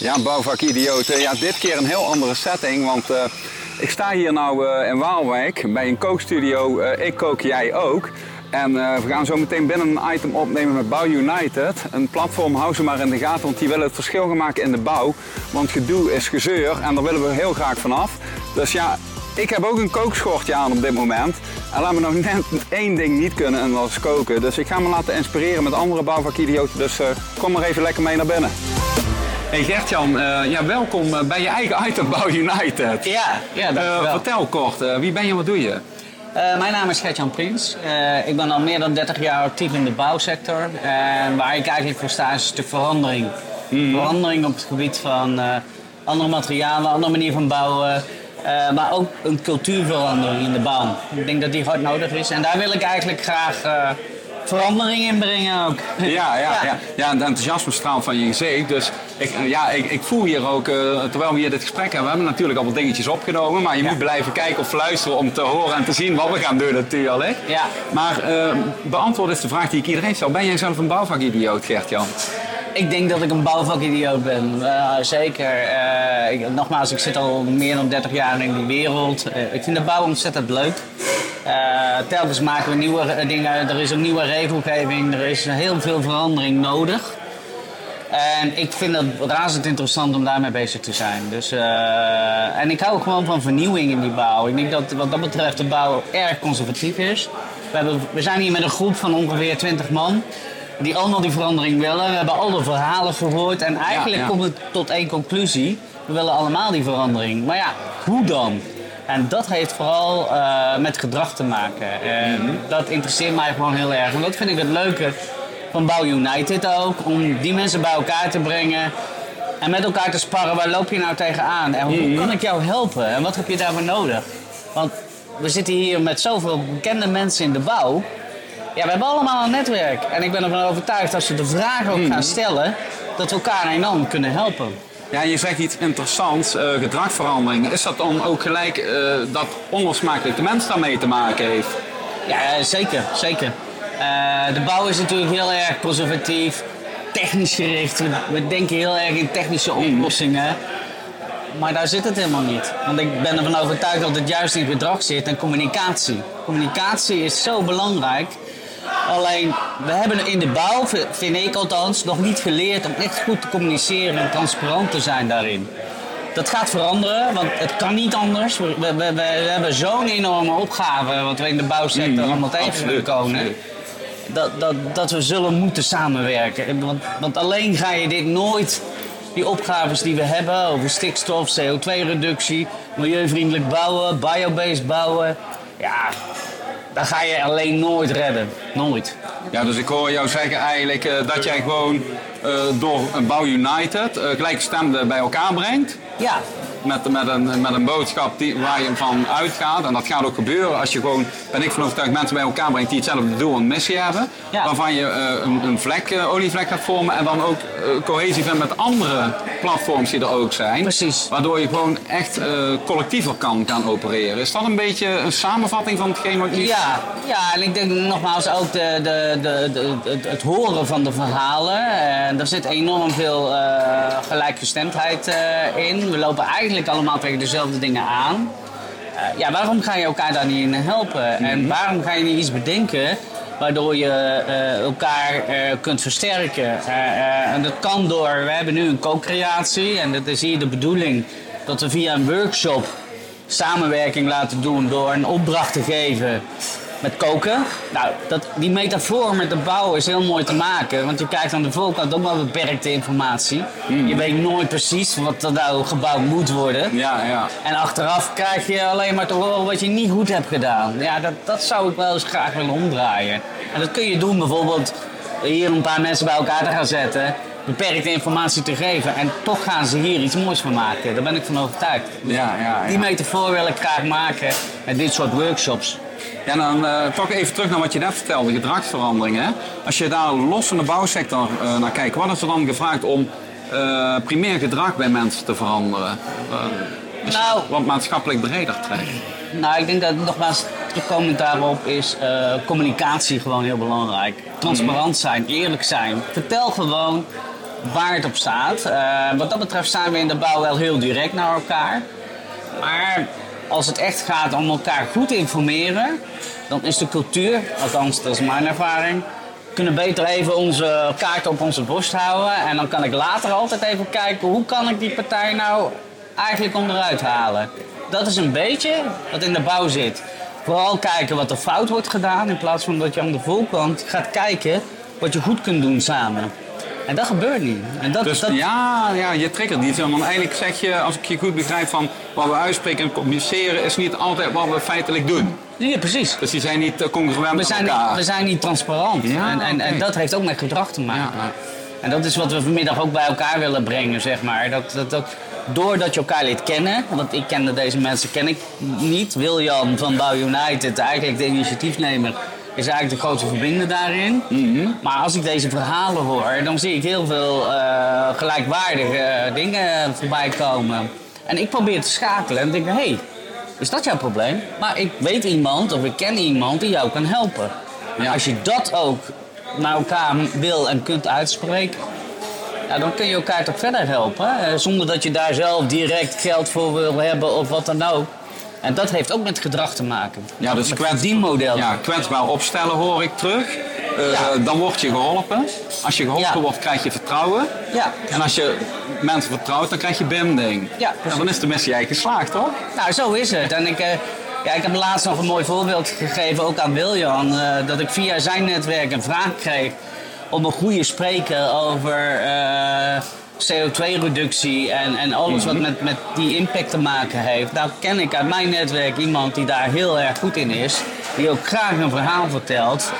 Ja, bouwvakidioten. Ja, dit keer een heel andere setting, want eh, ik sta hier nou eh, in Waalwijk bij een kookstudio. Eh, ik kook, jij ook. En we gaan zo meteen binnen een item opnemen met Bouw United. Een platform, hou ze maar in de gaten, want die willen het verschil gaan maken in de bouw. Want gedoe is gezeur en daar willen we heel graag vanaf. Dus ja, ik heb ook een kookschortje aan op dit moment. En laat me nog net één ding niet kunnen en dat is koken. Dus ik ga me laten inspireren met andere bouwvakidioten. Dus kom maar even lekker mee naar binnen. Hey Gertjan, uh, ja, welkom eh, bij je eigen item Bouw United. Ja, ja uh, Vertel kort, wie ben je en wat doe je? mijn naam is Gertjan Prins. ik ben al meer dan 30 jaar actief in de bouwsector. En waar ik eigenlijk voor sta is de verandering. Mhm. Verandering op het gebied van andere materialen, andere manier van bouwen. maar ook een cultuurverandering in de bouw. Ik denk dat die hard nodig is. En daar wil ik eigenlijk graag verandering in brengen ook. Ja, ja, ja. ja. het enthousiasme straalt van je gezicht. Dus ik, ja, ik, ik voel hier ook, uh, terwijl we hier dit gesprek hebben, we hebben natuurlijk al wat dingetjes opgenomen. Maar je moet blijven kijken of luisteren om te horen en te zien wat we gaan doen natuurlijk. Ja. Maar uh, beantwoord is de vraag die ik iedereen stel. Ben jij zelf een bouwvakidioot, Gert-Jan? Ik denk dat ik een bouwvakidioot ben, uh, zeker. Ik, nogmaals, ik zit al meer dan 30 jaar in die wereld. ik vind de bouw ontzettend leuk. Uh, telkens maken we nieuwe dingen, er is een nieuwe regelgeving, er is heel veel verandering nodig. En ik vind het razend interessant om daarmee bezig te zijn. Dus, uh, en ik hou gewoon van vernieuwing in die bouw. Ik denk dat wat dat betreft de bouw erg conservatief is. We, hebben, we zijn hier met een groep van ongeveer 20 man die allemaal die verandering willen. We hebben al de verhalen gehoord en eigenlijk ja, komt het tot één conclusie. We willen allemaal die verandering. Maar ja, hoe dan? En dat heeft vooral uh, met gedrag te maken. En mhm. dat interesseert mij gewoon heel erg. En dat vind ik het leuke van Bouw United ook. Om die mensen bij elkaar te brengen. En met elkaar te sparren, waar loop je nou tegenaan? En hoe mhm. kan ik jou helpen? En wat heb je daarvoor nodig? Want we zitten hier met zoveel bekende mensen in de bouw. Ja, we hebben allemaal een netwerk. En ik ben ervan overtuigd als we de vragen ook gaan mhm. stellen, dat we elkaar en dan kunnen helpen. Ja, je zegt iets interessants, uh, gedragverandering. Is dat dan ook gelijk uh, dat onlosmakelijk de mens daarmee te maken heeft? Ja, zeker, zeker. Uh, de bouw is natuurlijk heel erg conservatief, technisch gericht. We, we denken heel erg in technische oplossingen. Maar daar zit het helemaal niet. Want ik ben ervan overtuigd dat het juist in gedrag zit en communicatie. Communicatie is zo belangrijk. Alleen, we hebben in de bouw, vind ik althans, nog niet geleerd om echt goed te communiceren en transparant te zijn daarin. Dat gaat veranderen, want het kan niet anders. We, we, we, we hebben zo'n enorme opgave, wat we in de bouwsector mm, allemaal tegen willen komen. Dat, dat, dat we zullen moeten samenwerken. Want, want alleen ga je dit nooit, die opgaves die we hebben over stikstof, CO2-reductie, milieuvriendelijk bouwen, biobased bouwen. Ja, dat ga je alleen nooit redden. Nooit. Ja, dus ik hoor jou zeggen eigenlijk uh, dat jij gewoon uh, door een Bouw United uh, gelijkgestemden bij elkaar brengt. Ja, met, met, een, met een boodschap die, waar je van uitgaat. En dat gaat ook gebeuren als je gewoon, ben ik van overtuigd, mensen bij elkaar brengt die hetzelfde doel en missie hebben. Waarvan je uh, een, een, vlek, uh, olievlek gaat vormen en dan ook uh, cohesie vindt met andere platforms die er ook zijn. Precies. Waardoor je gewoon echt collectiever kan gaan opereren. Is dat een beetje een samenvatting van hetgeen wat je... Ja, ja, en ik denk nogmaals ook de, de, de, de het, horen van de verhalen. er zit enorm veel gelijkgestemdheid in. We lopen eigenlijk eigenlijk allemaal tegen dezelfde dingen aan. Uh, ja, waarom ga je elkaar daar niet in helpen? En mhm. waarom ga je niet iets bedenken waardoor je uh, elkaar uh, kunt versterken? en dat kan door, we hebben nu een co-creatie en dat is hier de bedoeling dat we via een workshop samenwerking laten doen door een opdracht te geven met koken. Nou, dat, die metafoor met de bouw is heel mooi te maken. Want je kijkt aan de voorkant ook wel beperkte informatie. Hmm. Je weet nooit precies wat er nou gebouwd moet worden. Ja, ja. En achteraf krijg je alleen maar te horen wat je niet goed hebt gedaan. Ja, dat, dat zou ik wel eens graag willen omdraaien. En dat kun je doen bijvoorbeeld hier een paar mensen bij elkaar te gaan zetten beperkte informatie te geven. En toch gaan ze hier iets moois van maken. Daar ben ik van overtuigd. Ja, ja, ja. Die metafoor wil ik graag maken met dit soort workshops. Ja, dan uh, toch even terug naar wat je net vertelde, gedragsveranderingen. Als je daar los van de bouwsector uh, naar kijkt, wat is er dan gevraagd om uh, primair gedrag bij mensen te veranderen? nou, wat maatschappelijk breder trekt. Nou, ik denk dat nogmaals terugkomend daarop is communicatie gewoon heel belangrijk. Transparant zijn, eerlijk zijn. Vertel gewoon waar het op staat. Eh, wat dat betreft staan we in de bouw wel heel direct naar elkaar. Maar als het echt gaat om elkaar goed informeren, dan is de cultuur, althans dat is mijn ervaring, kunnen beter even onze kaart op onze borst houden. En dan kan ik later altijd even kijken hoe kan ik die partij nou eigenlijk onderuit halen. Dat is een beetje wat in de bouw zit. Vooral kijken wat er fout wordt gedaan in plaats van dat je aan de voorkant gaat kijken wat je goed kunt doen samen. En dat gebeurt niet. En dat, Dus dat, ja, ja, je triggert niet. Want eigenlijk zeg je, als ik je goed begrijp, van wat we uitspreken en communiceren is niet altijd wat we feitelijk doen. Ja, precies. Dus die zijn niet eh, congruent We zijn, elkaar. niet, we zijn niet transparant. Ja, en, en, dat heeft ook met gedrag te maken. Ja, ja. En dat is wat we vanmiddag ook bij elkaar willen brengen, zeg maar. Dat, dat, dat, doordat je elkaar leert kennen, want ik kende deze mensen ken ik niet. Wiljan van Bouw United, eigenlijk de initiatiefnemer, is eigenlijk de grootste verbinder daarin. Mhm. Maar als ik deze verhalen hoor, dan zie ik heel veel eh, gelijkwaardige eh, dingen voorbij komen. En ik probeer te schakelen en denk, hé, hey, is dat jouw probleem? Maar ik weet iemand of ik ken iemand die jou kan helpen. Ja. Als je dat ook naar elkaar wil en kunt uitspreken, ja, dan kun je elkaar toch verder helpen. Zonder dat je daar zelf direct geld voor wil hebben of wat dan ook. En dat heeft ook met gedrag te maken. Ja, dus kwets- verdienmodel. Ja, kwetsbaar opstellen hoor ik terug. Eh, Ja. Dan word je geholpen. Als je geholpen Ja. wordt, krijg je vertrouwen. Ja. En als je mensen vertrouwt, dan krijg je binding. Ja, En dan is de missie eigenlijk geslaagd, toch? Nou, zo is het. En ik, eh, ja, ik heb laatst nog een mooi voorbeeld gegeven, ook aan Wiljan. eh, dat ik via zijn netwerk een vraag kreeg om een goede spreker over eh, CO2-reductie en, en alles wat met, met die impact te maken heeft. Nou ken ik uit mijn netwerk iemand die daar heel erg goed in is. Die ook graag een verhaal vertelt.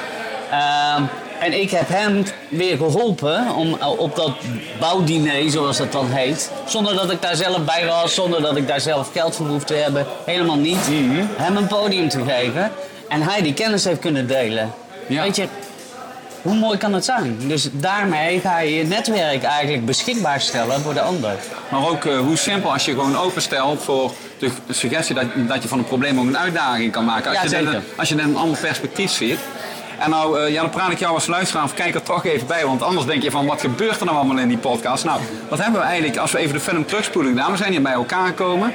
Ehm, en ik heb hem weer geholpen om eh, op dat bouwdiner, zoals dat dan heet, zonder dat ik daar zelf bij was, zonder dat ik daar zelf geld voor hoef te hebben, helemaal niet, hem een podium te geven. En hij die kennis heeft kunnen delen. Ja. Weet je, hoe mooi kan het zijn? Dus daarmee ga je je netwerk eigenlijk beschikbaar stellen voor de ander. Maar ook eh, hoe simpel als je gewoon openstelt voor de suggestie dat, dat je van een probleem ook een uitdaging kan maken. Als, Ja, je, zeker. als je een ander perspectief ziet. En nou, ja, dan praat ik jou als luisteraar of kijker toch even bij. Want anders denk je van, wat gebeurt er nou allemaal in die podcast? Nou, wat hebben we eigenlijk, als we even de film terugspoelen gedaan. We zijn hier bij elkaar gekomen.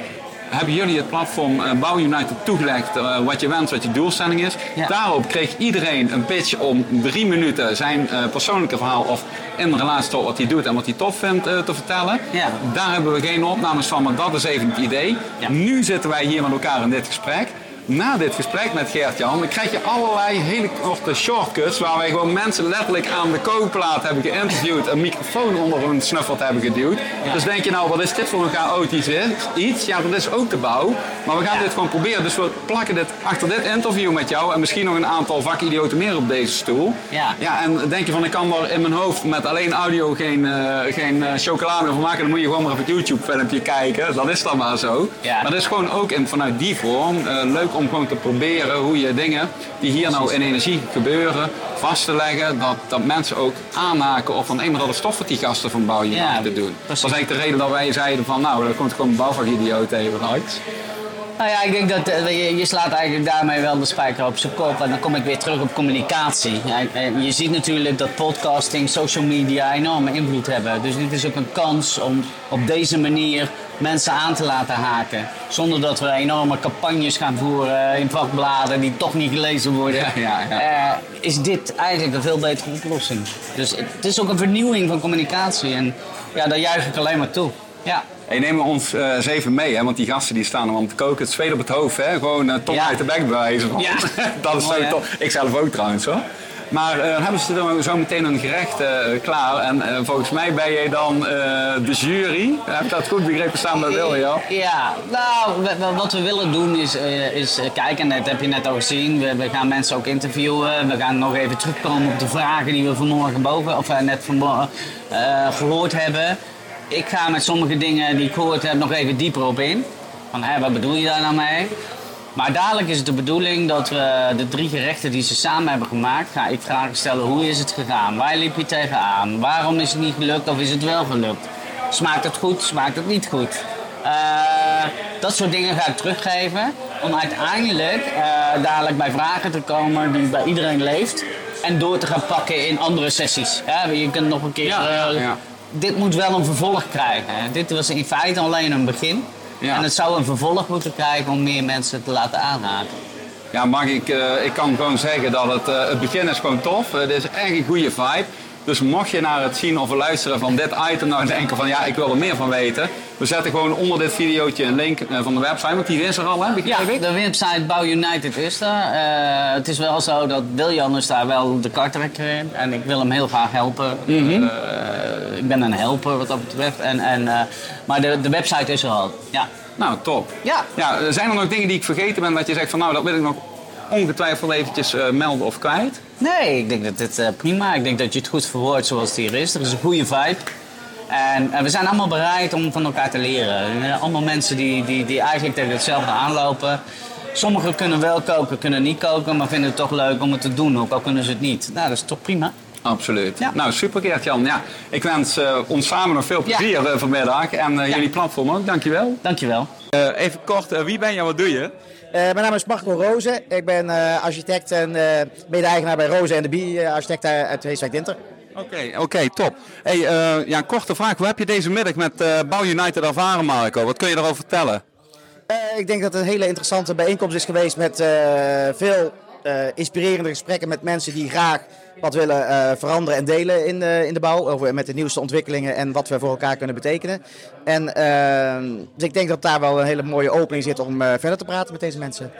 Hebben jullie het platform eh, Bouw United toegelegd eh, wat je wenst, wat je doelstelling is. Ja. Daarop kreeg iedereen een pitch om drie minuten zijn eh, persoonlijke verhaal of in relatie tot wat hij doet en wat hij tof vindt te vertellen. Ja. Daar hebben we geen opnames van, maar dat is even het idee. Ja. Nu zitten wij hier met elkaar in dit gesprek. Na dit gesprek met Gert-Jan dan krijg je allerlei hele korte shortcuts waar wij gewoon mensen letterlijk aan de kookplaat hebben geïnterviewd, een microfoon onder hun snuffelt hebben geduwd. Ja. Dus denk je nou, wat is dit voor een chaotisch iets? Ja, dat is ook de bouw. Maar we gaan Ja. dit gewoon proberen. Dus we plakken dit achter dit interview met jou en misschien nog een aantal vakidioten meer op deze stoel. Ja. ja en denk je van, ik kan er in mijn hoofd met alleen audio geen, eh, geen eh, chocolade van maken, dan moet je gewoon maar op het YouTube-filmpje kijken. Dat is dan maar zo. Ja. Maar dat is gewoon ook in, vanuit die vorm eh, leuk om gewoon te proberen hoe je dingen die hier nou in energie gebeuren, vast te leggen. Dat, dat mensen ook aanhaken of van, is toch wat die gasten van Bouw United Ja, te doen. Dat was eigenlijk de reden dat wij zeiden van, nou, daar komt gewoon een bouwvakidioot even uit. Nou ja, ik denk dat eh, je, je slaat eigenlijk daarmee wel de spijker op zijn kop. En dan kom ik weer terug op communicatie. En je ziet natuurlijk dat podcasting, social media enorme invloed hebben. Dus dit is ook een kans om op deze manier mensen aan te laten haken. Zonder dat we enorme campagnes gaan voeren in vakbladen die toch niet gelezen worden. Ja, ja, ja. Eh, is dit eigenlijk een veel betere oplossing. Dus het is ook een vernieuwing van communicatie. En ja, daar juich ik alleen maar toe. Ja. Hey, we ons eh, eens even mee, hè? want die gasten die staan om te koken. Het zweet op het hoofd, hè? gewoon eh, top Ja. uit de bek bewijzen. van. Ja. dat is Mooi, zo top. Ik zelf ook trouwens hoor. Maar eh, hebben ze dan zo meteen een gerecht klaar? En volgens mij ben jij dan de jury. Heb ik dat goed begrepen staan bij Wilja? Ja, nou, wat we willen doen is, is kijken, dat heb je net al gezien. We, we gaan mensen ook interviewen. We gaan nog even terugkomen op de vragen die we vanmorgen boven, of net vanmorgen eh, gehoord hebben. Ik ga met sommige dingen die ik gehoord heb nog even dieper op in. Van, hè, wat bedoel je daar nou mee? Maar dadelijk is het de bedoeling dat we de drie gerechten die ze samen hebben gemaakt, ga ik vragen stellen hoe is het gegaan? Waar liep je tegenaan? Waarom is het niet gelukt of is het wel gelukt? Smaakt het goed? Smaakt het niet goed? Eh, dat soort dingen ga ik teruggeven om uiteindelijk eh, dadelijk bij vragen te komen die bij iedereen leeft en door te gaan pakken in andere sessies. Ja, je kunt nog een keer Ja, eh, ja. Dit moet wel een vervolg krijgen. Dit was in feite alleen een begin. Ja. En het zou een vervolg moeten krijgen om meer mensen te laten aanraken. Ja, mag ik, eh, ik kan gewoon zeggen dat het, eh, het begin is gewoon tof. Het is echt een goede vibe. Dus mocht je naar het zien of luisteren van dit item nou denken van ja, ik wil er meer van weten. We zetten gewoon onder dit videootje een link eh, van de website, want die is er al hè, Ja, de website Bouw United is er. Eh, het is wel zo dat Wiljan is daar wel de kartrekker in. En ik wil hem heel graag helpen. Mhm. Eh, ik ben een helper wat dat betreft. En, en, maar de, de website is er al. Ja. Nou, top. Ja. Ja, er zijn er nog dingen die ik vergeten ben dat je zegt van nou, dat wil ik nog ongetwijfeld eventjes eh, melden of kwijt? Nee, ik denk dat dit eh, prima. Ik denk dat je het goed verwoordt zoals het hier is. Er is een goede vibe. En we zijn allemaal bereid om van elkaar te leren. Eh, allemaal mensen die, die, die eigenlijk tegen hetzelfde aanlopen. Sommigen kunnen wel koken, kunnen niet koken, maar vinden het toch leuk om het te doen, ook al kunnen ze het niet. Nou, dat is toch prima. Absoluut. Ja. Nou, super Gert-Jan. Ja, ik wens ons samen nog veel plezier vanmiddag en eh, Ja. jullie platform ook. Dankjewel. Dankjewel. Eh even kort, wie ben je en wat doe je? Eh, mijn naam is Marco Rozen. Ik ben eh, architect en eh, mede-eigenaar bij Rozen en de Bie, architect uit Heeswijk Dinter. Oké, oké, top. Hey, ja, een korte vraag. Hoe heb je deze middag met Bouw United ervaren, Marco? Wat kun je daarover vertellen? Ik denk dat het een hele interessante bijeenkomst is geweest met veel inspirerende gesprekken met mensen die graag wat willen eh, veranderen en delen in, de in de bouw. Over, met de nieuwste ontwikkelingen en wat we voor elkaar kunnen betekenen. En, eh, dus ik denk dat daar wel een hele mooie opening zit om eh, verder te praten met deze mensen.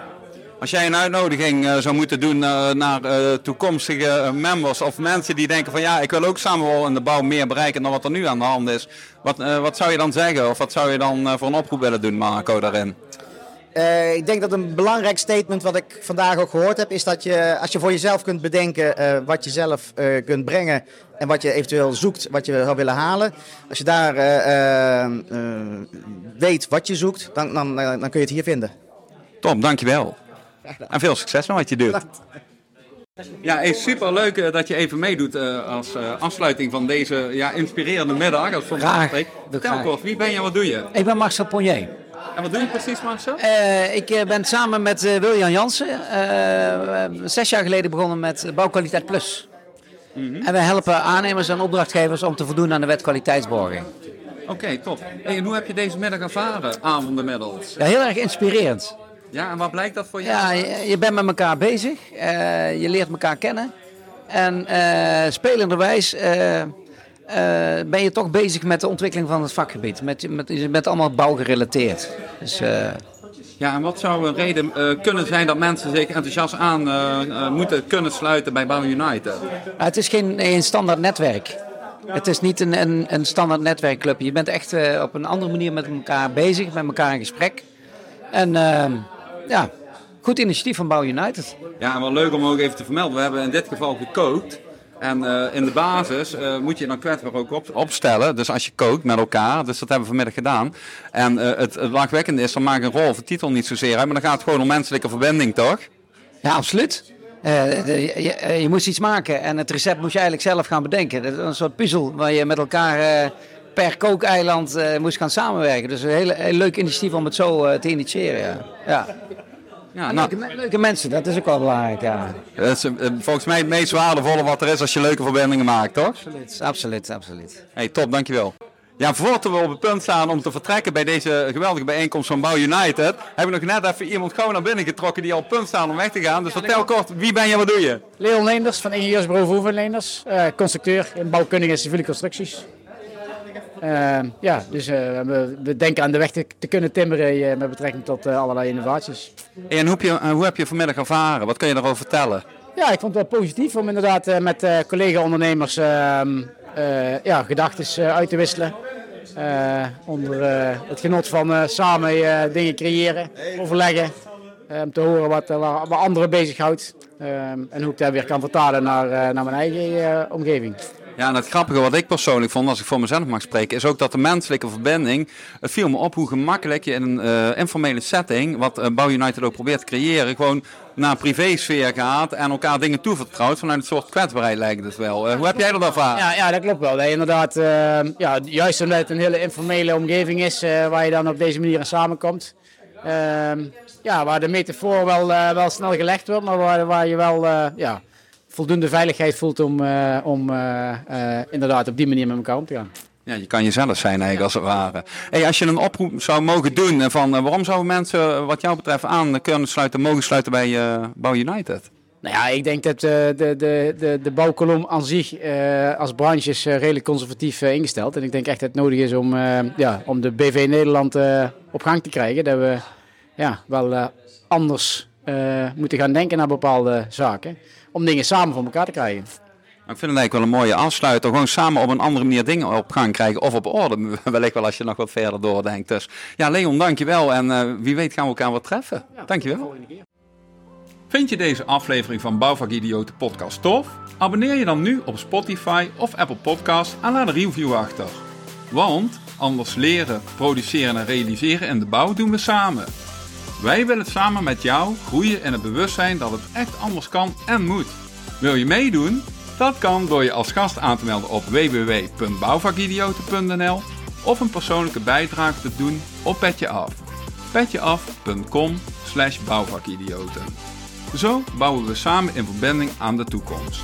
Als jij een uitnodiging eh, zou moeten doen eh, naar eh, toekomstige eh, members of mensen die denken van ja, ik wil ook samen wel in de bouw meer bereiken dan wat er nu aan de hand is. Wat, eh, wat zou je dan zeggen of wat zou je dan eh, voor een oproep willen doen, Marco, daarin? Eh, ik denk dat een belangrijk statement wat ik vandaag ook gehoord heb, is dat je als je voor jezelf kunt bedenken eh, wat je zelf eh, kunt brengen en wat je eventueel zoekt, wat je zou willen halen. Als je daar eh, eh, eh, weet wat je zoekt, dan, dan, dan kun je het hier vinden. Top, dankjewel. En veel succes met wat je doet. Ja, hey, super leuk dat je even meedoet eh, als eh, afsluiting van deze ja, inspirerende middag. Als van Graag, Spreek. doe ik Vertel graag. kort, wie ben je en wat doe je? Ik ben Marcel Ponnier. En wat doe je precies, Marcel? Eh, ik eh, ben samen met eh, Wiljan Jansen zes jaar geleden begonnen met Bouwkwaliteit Plus. En wij helpen aannemers en opdrachtgevers om te voldoen aan de wet kwaliteitsborging. Oké, top. Hey, en hoe heb je deze middag ervaren, avondenmiddels? Ja, heel erg inspirerend. Ja, en wat blijkt dat voor jou? Ja, je, je bent met elkaar bezig, je leert elkaar kennen. En spelenderwijs eh, ben je toch bezig met de ontwikkeling van het vakgebied. Met, met, bent allemaal bouwgerelateerd. Dus, eh, Ja, en wat zou een reden eh, kunnen zijn dat mensen zich enthousiast aan moeten kunnen sluiten bij Bouw United? Maar het is geen, een standaard netwerk. Het is niet een, een, een standaard netwerkclub. Je bent echt op een andere manier met elkaar bezig, met elkaar in gesprek. En ehm, ja, goed initiatief van Bouw United. Ja, en wel leuk om ook even te vermelden. We hebben in dit geval gekookt. En eh, in de basis eh, moet je dan kwetsbaar ook op, opstellen. Dus als je kookt met elkaar. Dus dat hebben we vanmiddag gedaan. En eh, het, het lachwekkende is, dan maakt een rol of titel niet zozeer uit. Maar dan gaat het gewoon om menselijke verbinding, toch? Ja, absoluut. Je, eh, je moest iets maken en het recept moest je eigenlijk zelf gaan bedenken. Dat is een soort puzzel waar je met elkaar per kookeiland moest gaan samenwerken. Dus een hele, heel leuk initiatief om het zo te initiëren. Ja. Ja. Ja, En nou, leuke, me- leuke mensen, dat is ook wel belangrijk. Ja. dat is eh, volgens mij het meest waardevolle wat er is als je leuke verbindingen maakt, toch? Absoluut, absoluut, absoluut. Hey, top, dankjewel. Ja, voordat we op het punt staan om te vertrekken bij deze geweldige bijeenkomst van Bouw United, hebben we nog net even iemand gauw naar binnen getrokken die al op het punt staan om weg te gaan. Dus vertel kort, wie ben je, wat doe je? Leon Leenders van Ingenieursbureau Verhoeven Leenders, eh, constructeur in bouwkundige en civiele constructies. Eh, ja, dus eh, we, we denken aan de weg te, te kunnen timmeren eh, met betrekking tot eh, allerlei innovaties. En hoe heb, je, hoe heb je vanmiddag ervaren? Wat kun je daarover vertellen? Ja, ik vond het wel positief om inderdaad met collega-ondernemers ehm, eh, ja, gedachten uit te wisselen. Onder het genot van samen dingen creëren, overleggen. Om te horen wat, waar- anderen bezighoudt. Ehm, en hoe ik dat weer kan vertalen naar, naar mijn eigen omgeving. Ja, en het grappige wat ik persoonlijk vond, als ik voor mezelf mag spreken, is ook dat de menselijke verbinding. Het viel me op hoe gemakkelijk je in een eh, informele setting, wat eh, Bouw United ook probeert te creëren, gewoon naar privésfeer gaat en elkaar dingen toevertrouwt vanuit een soort kwetsbaarheid lijkt het wel. Eh, hoe heb jij dat ervaren? Ja, ja, dat klopt wel. Je inderdaad, ja, juist omdat het een hele informele omgeving is waar je dan op deze manier aan samenkomt. Ehm, ja, waar de metafoor wel, wel snel gelegd wordt, maar waar, waar je wel ja, voldoende veiligheid voelt om, eh, om eh, eh, inderdaad op die manier met elkaar om te gaan. Ja, je kan jezelf zijn eigenlijk als het ware. Hey, als je een oproep zou mogen doen van waarom zouden mensen wat jou betreft aan kunnen sluiten, mogen sluiten bij Bouw United? Nou ja, ik denk dat de, de, de, de bouwkolom aan zich als branche is redelijk conservatief ingesteld. En ik denk echt dat het nodig is om, ja, om de BV Nederland op gang te krijgen. Dat we ja, wel anders moeten gaan denken naar bepaalde zaken. Om dingen samen voor elkaar te krijgen. Ik vind het eigenlijk wel een mooie afsluiter. Gewoon samen op een andere manier dingen op gang krijgen of op orde. Wellicht wel als je nog wat verder doordenkt. Dus ja, Leon, dankjewel. En eh, wie weet gaan we elkaar wat treffen. dankjewel. Vind je deze aflevering van Bouwvak Idioten podcast tof? Abonneer je dan nu op Spotify of Apple Podcast en laat een review achter. Want anders leren, produceren en realiseren in de bouw doen we samen. Wij willen samen met jou groeien in het bewustzijn dat het echt anders kan en moet. Wil je meedoen? Dat kan door je als gast aan te melden op www.bouwvakidioten.nl of een persoonlijke bijdrage te doen op Petje Af. petjeaf.com slash bouwvakidioten. Zo bouwen we samen in verbinding aan de toekomst.